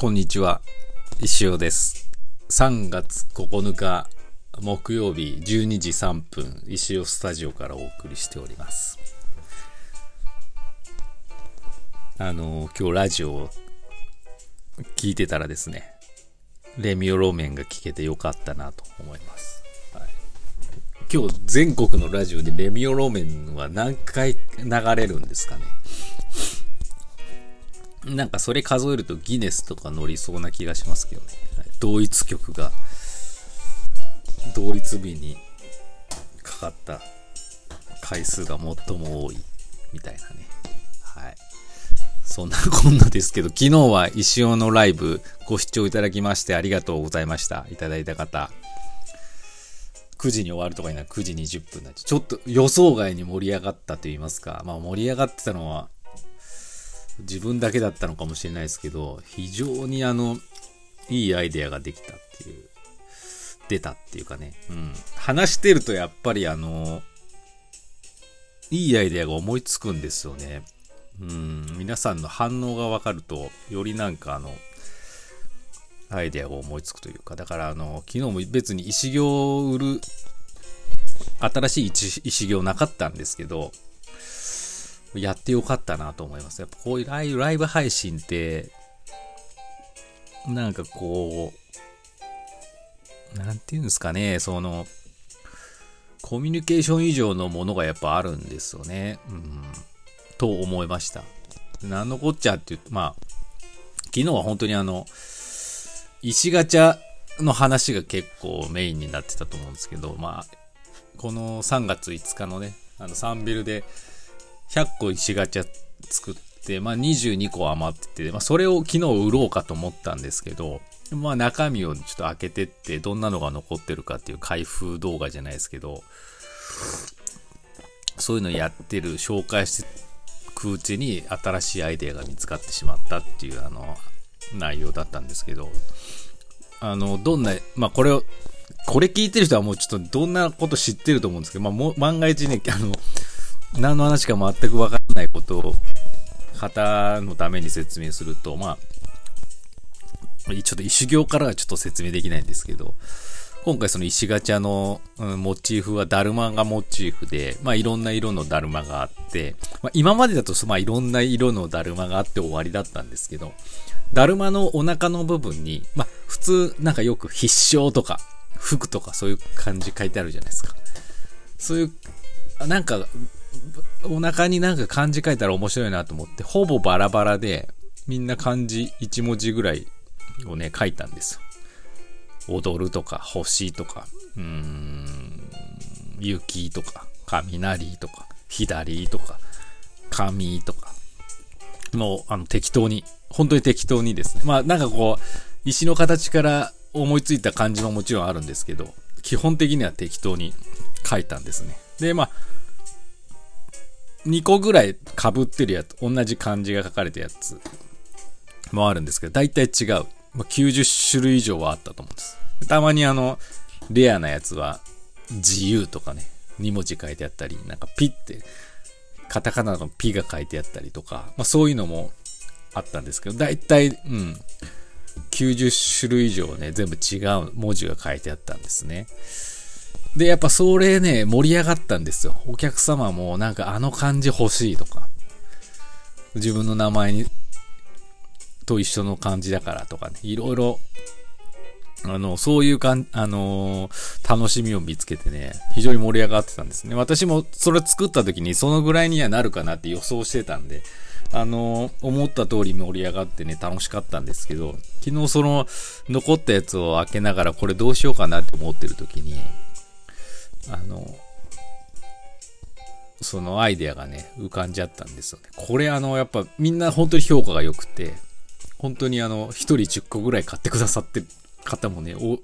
こんにちは、石尾です。3月9日木曜日12時3分、石尾スタジオからお送りしております。あの、今日ラジオを聞いてたらですね、レミオローメンが聞けてよかったなと思います。はい、今日全国のラジオでレミオローメンは何回流れるんですかね？なんかそれ数えるとギネスとか乗りそうな気がしますけどね。はい同一曲が同一日にかかった回数が最も多いみたいなね。はい。そんなこんなですけど、昨日は石尾のライブご視聴いただきましてありがとうございました。いただいた方。9時に終わるとかになる9時20分になって、ちょっと予想外に盛り上がったと言いますか、まあ盛り上がってたのは自分だけだったのかもしれないですけど、非常にあの、いいアイデアができたっていう、出たっていうかね、うん。話してるとやっぱりあの、いいアイデアが思いつくんですよね。うん、皆さんの反応がわかると、よりなんかあの、アイデアが思いつくというか、だからあの、昨日も別に石行を売る、新しい石石行なかったんですけど、やってよかったなと思います。やっぱこういうライブライブ配信って、なんかこう、なんていうんですかね、その、コミュニケーション以上のものがやっぱあるんですよね。うん。と思いました。なんのこっちゃって言うと、まあ、昨日は本当にあの、石ガチャの話が結構メインになってたと思うんですけど、まあ、この3月5日のね、あの、サンビルで100個石ガチャ作って、まあ22個余ってて、まあそれを昨日売ろうかと思ったんですけど、まあ中身をちょっと開けてって、どんなのが残ってるかっていう開封動画じゃないですけど、そういうのやってる、紹介してくうちに新しいアイデアが見つかってしまったっていうあの内容だったんですけど、あの、どんな、まあこれを、これ聞いてる人はもうちょっとどんなこと知ってると思うんですけど、まあも万が一ね、あの、何の話か全くわからないことを方のために説明すると、まあ、ちょっと石行からはちょっと説明できないんですけど、今回その石ガチャの、うんモチーフはダルマがモチーフで、まあいろんな色のダルマがあって、まあ今までだとまあいろんな色のダルマがあって終わりだったんですけど、ダルマのお腹の部分に、まあ普通なんかよく必勝とか服とかそういう漢字書いてあるじゃないですか。そういう、なんかお腹になんか漢字書いたら面白いなと思って、ほぼバラバラで、みんな漢字1文字ぐらいをね、書いたんですよ。踊るとか、星とか、うーん、雪とか、雷とか、左とか、神とか。もう、あの、適当に、本当に適当にですね。まあ、なんかこう、石の形から思いついた漢字ももちろんあるんですけど、基本的には適当に書いたんですね。で、まあ、2個ぐらい被ってるやつ、同じ漢字が書かれたやつもあるんですけど、大体違う。まあ、90種類以上はあったと思うんです。たまにあの、レアなやつは、自由とかね、2文字書いてあったり、なんかピって、カタカナのピが書いてあったりとか、まあそういうのもあったんですけど、大体、うん、90種類以上ね、全部違う文字が書いてあったんですね。で、やっぱそれね、盛り上がったんですよ。お客様もなんかあの漢字欲しいとか、自分の名前に、と一緒の漢字だからとかね、いろいろ、あの、そういうかん、あのー楽しみを見つけてね、非常に盛り上がってたんですね。私もそれ作った時にそのぐらいにはなるかなって予想してたんで、あのー思った通り盛り上がってね、楽しかったんですけど、昨日その残ったやつを開けながらこれどうしようかなって思ってる時に、あの、そのアイデアがね、浮かんじゃったんですよね。これあの、やっぱみんな本当に評価が良くて、本当にあの、一人10個ぐらい買ってくださってる方もね、お、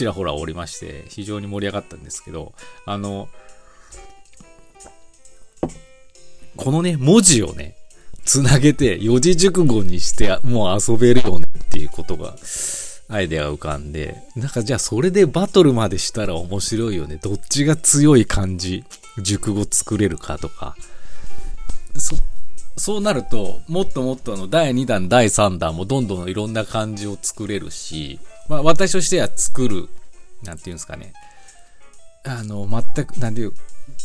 ちらほらおりまして、非常に盛り上がったんですけど、あの、このね、文字をね、つなげて四字熟語にしてもう遊べるよねっていうことが、アイデア浮かんで、なんかじゃあそれでバトルまでしたら面白いよね。どっちが強い漢字、熟語作れるかとか。そ、そうなると、もっともっとあの、第2弾、第3弾もどんどんいろんな感じを作れるし、まあ、私としては作る、なんていうんですかね。あの、全く、なんていう、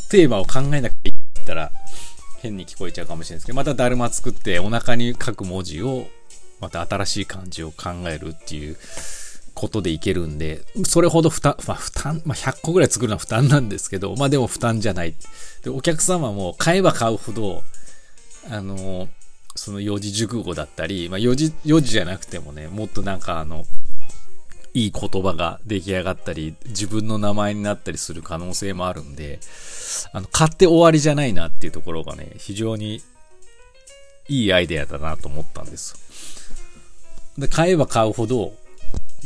テーマを考えなきゃいけないったら、変に聞こえちゃうかもしれないですけど、まただるま作ってお腹に書く文字を、また新しい漢字を考えるっていうことでいけるんで、それほど負担、まあ負担、まあ100個ぐらい作るのは負担なんですけど、まあでも負担じゃない。で、お客様も買えば買うほど、あの、その四字熟語だったり、まあ四字、四字じゃなくてもね、もっとなんかあの、いい言葉が出来上がったり、自分の名前になったりする可能性もあるんで、あの、買って終わりじゃないなっていうところがね、非常にいいアイデアだなと思ったんです。で、買えば買うほど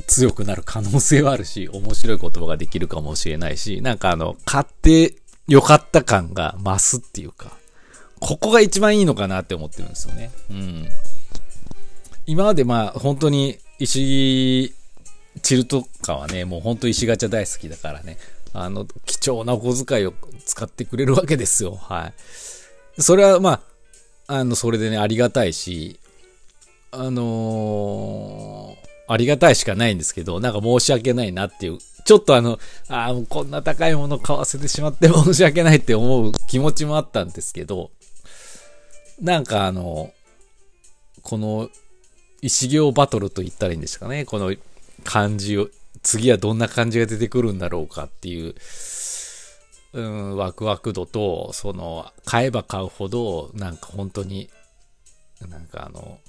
強くなる可能性はあるし、面白い言葉ができるかもしれないし、なんかあの、買ってよかった感が増すっていうか、ここが一番いいのかなって思ってるんですよね。うん。今までまあ本当に石チルとかはね、もうほんと石ガチャ大好きだからね、あの、貴重なお小遣いを使ってくれるわけですよ。はい。それはまあ、あの、それでね、ありがたいし、あのー、ありがたいしかないんですけど、なんか申し訳ないなっていう、ちょっとあの、ああ、こんな高いもの買わせてしまって申し訳ないって思う気持ちもあったんですけど、なんかあの、この、石行バトルと言ったらいいんですかね。この感じを、次はどんな感じが出てくるんだろうかっていう、うん、ワクワク度と、その、買えば買うほど、なんか本当に、なんかあの、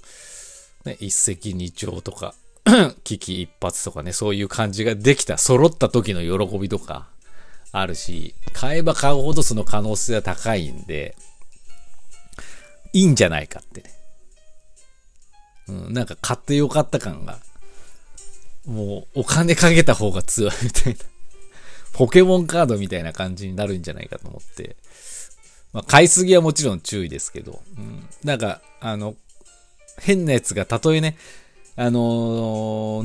ね、一石二鳥とか、危機一髪とかね、そういう感じができた、揃った時の喜びとか、あるし、買えば買うほどその可能性は高いんで、いいんじゃないかってね。うん、なんか買ってよかった感がもうお金かけた方が強いみたいな。ポケモンカードみたいな感じになるんじゃないかと思って。まあ、買いすぎはもちろん注意ですけど、うん。なんか、あの、変なやつがたとえね、あの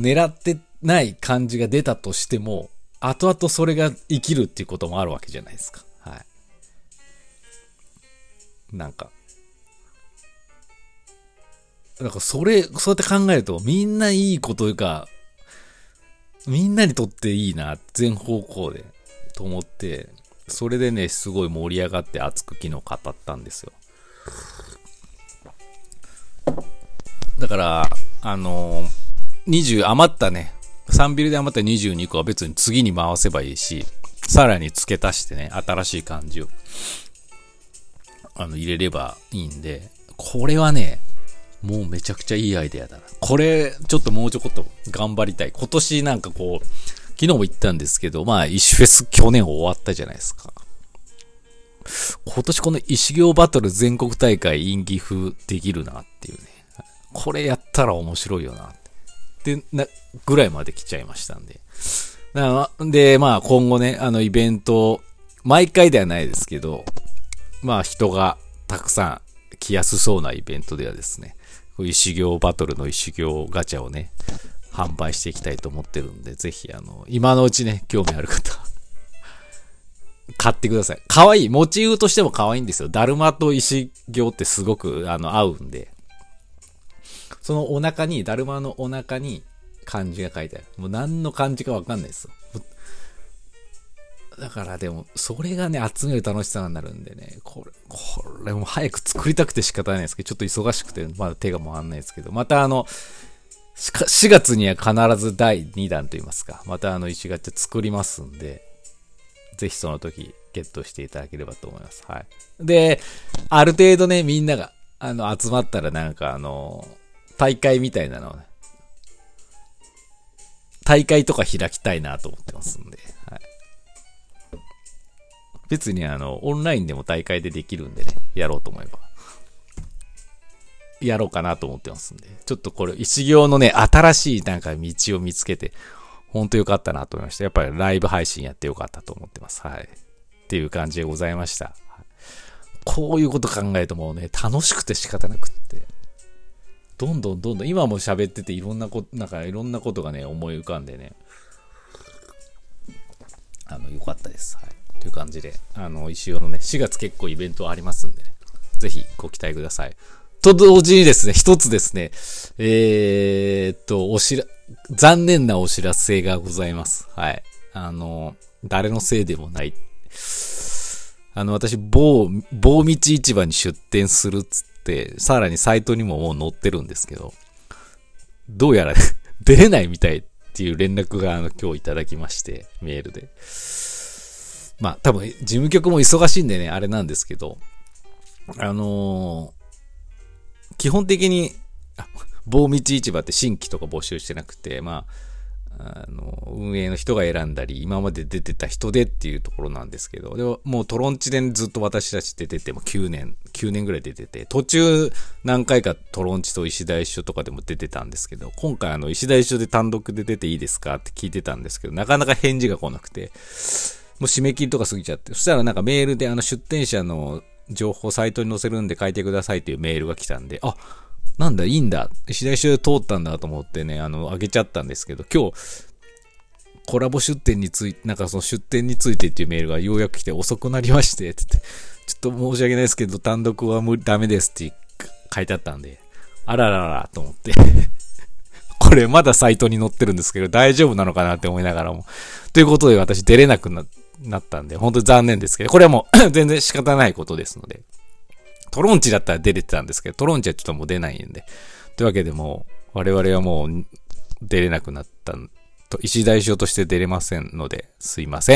ー、狙ってない感じが出たとしても、後々それが生きるっていうこともあるわけじゃないですか。はい。なんか。なんかそれ、そうやって考えると、みんないいことがみんなにとっていいな、全方向で、と思って、それでね、すごい盛り上がって熱く昨日語ったんですよ。だから、あの、20余ったね、3ビルで余った22個は別に次に回せばいいし、さらに付け足してね、新しい感じを、あの、入れればいいんで、これはね、もうめちゃくちゃいいアイデアだな。これ、ちょっともうちょこっと頑張りたい。今年なんかこう、昨日も言ったんですけど、まあ、石フェス去年終わったじゃないですか。今年この石行バトル全国大会インギフできるなっていうね。これやったら面白いよなって。な、ぐらいまで来ちゃいましたんで。なで、まあ今後ね、あのイベント、毎回ではないですけど、まあ人がたくさん来やすそうなイベントではですね、石行バトルの石行ガチャをね、販売していきたいと思ってるんで、ぜひ、あの、今のうちね、興味ある方買ってください。可愛い。モチーフとしても可愛いんですよ。だるまと石行ってすごく、あの、合うんで。そのお腹に、だるまのお腹に漢字が書いてある。もう何の漢字かわかんないですよ。だからでも、それがね、集める楽しさになるんでね、これ、これも早く作りたくて仕方ないですけど、ちょっと忙しくて、まだ手が回んないですけど、またあの、4月には必ず第2弾と言いますか、またあの石ガチャ作りますんで、ぜひその時ゲットしていただければと思います。はい。で、ある程度ね、みんなが、あの、集まったらなんかあの、大会みたいなのをね、大会とか開きたいなと思ってますんで、はい。別にあの、オンラインでも大会でできるんでね、やろうと思えば。やろうかなと思ってますんで。ちょっとこれ、石行のね、新しいなんか道を見つけて、ほんとよかったなと思いました。やっぱりライブ配信やってよかったと思ってます。はい。っていう感じでございました。こういうこと考えるともうね、楽しくて仕方なくって。どんどんどんどん、今も喋ってていろんなこと、なんかいろんなことがね、思い浮かんでね。あの、よかったです。はい。という感じで、あの、石尾のね、4月結構イベントありますんでね、ぜひご期待ください。と同時にですね、一つですね、えー、っと、おしら、残念なお知らせがございます。はい。あの、誰のせいでもない。あの、私、某、某道市場に出店するっつって、さらにサイトにももう載ってるんですけど、どうやら 出れないみたいっていう連絡があの今日いただきまして、メールで。まあ、多分、事務局も忙しいんでね、あれなんですけど、あのー、基本的に、某道市場って新規とか募集してなくて、まあ、あの、運営の人が選んだり、今まで出てた人でっていうところなんですけど、でももうトロンチでずっと私たち出てても9年、9年ぐらい出てて、途中何回かトロンチと石田一緒とかでも出てたんですけど、今回あの、石田一緒で単独で出ていいですかって聞いてたんですけど、なかなか返事が来なくて、もう締め切りとか過ぎちゃって、そしたらなんかメールであの出店者の情報サイトに載せるんで書いてくださいっていうメールが来たんで、あ、なんだ、いいんだ。石田一で通ったんだと思ってね、あの、あげちゃったんですけど、今日、コラボ出店について、なんかその出店についてっていうメールがようやく来て遅くなりまして、つって、ちょっと申し訳ないですけど、単独は無理、ダメですって書いてあったんで、あらららと思って これまだサイトに載ってるんですけど、大丈夫なのかなって思いながらも。ということで私出れなくなったんで、本当に残念ですけど、これはもう 全然仕方ないことですので。トロンチだったら出れてたんですけど、トロンチはちょっともう出ないんで。というわけでもう、我々はもう出れなくなったと、石代将として出れませんので、すいません。